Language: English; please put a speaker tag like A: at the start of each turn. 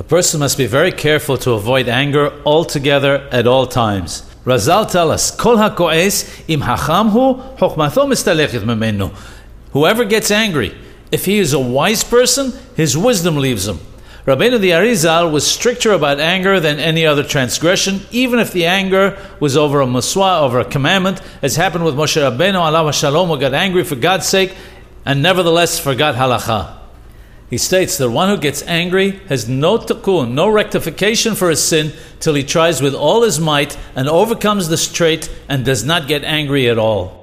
A: A person must be very careful to avoid anger altogether at all times. Razal tell us, Kol ha'ko'es im hacham hu, chokhmato mistalechet memenu. Whoever gets angry, if he is a wise person, his wisdom leaves him. Rabbeinu the Arizal was stricter about anger than any other transgression, even if the anger was over a miswa, over a commandment, as happened with Moshe Rabbeinu, Allah Shalom, who got angry for God's sake, and nevertheless forgot halacha. He states that one who gets angry has no tikkun, no rectification for his sin, till he tries with all his might and overcomes this trait and does not get angry at all.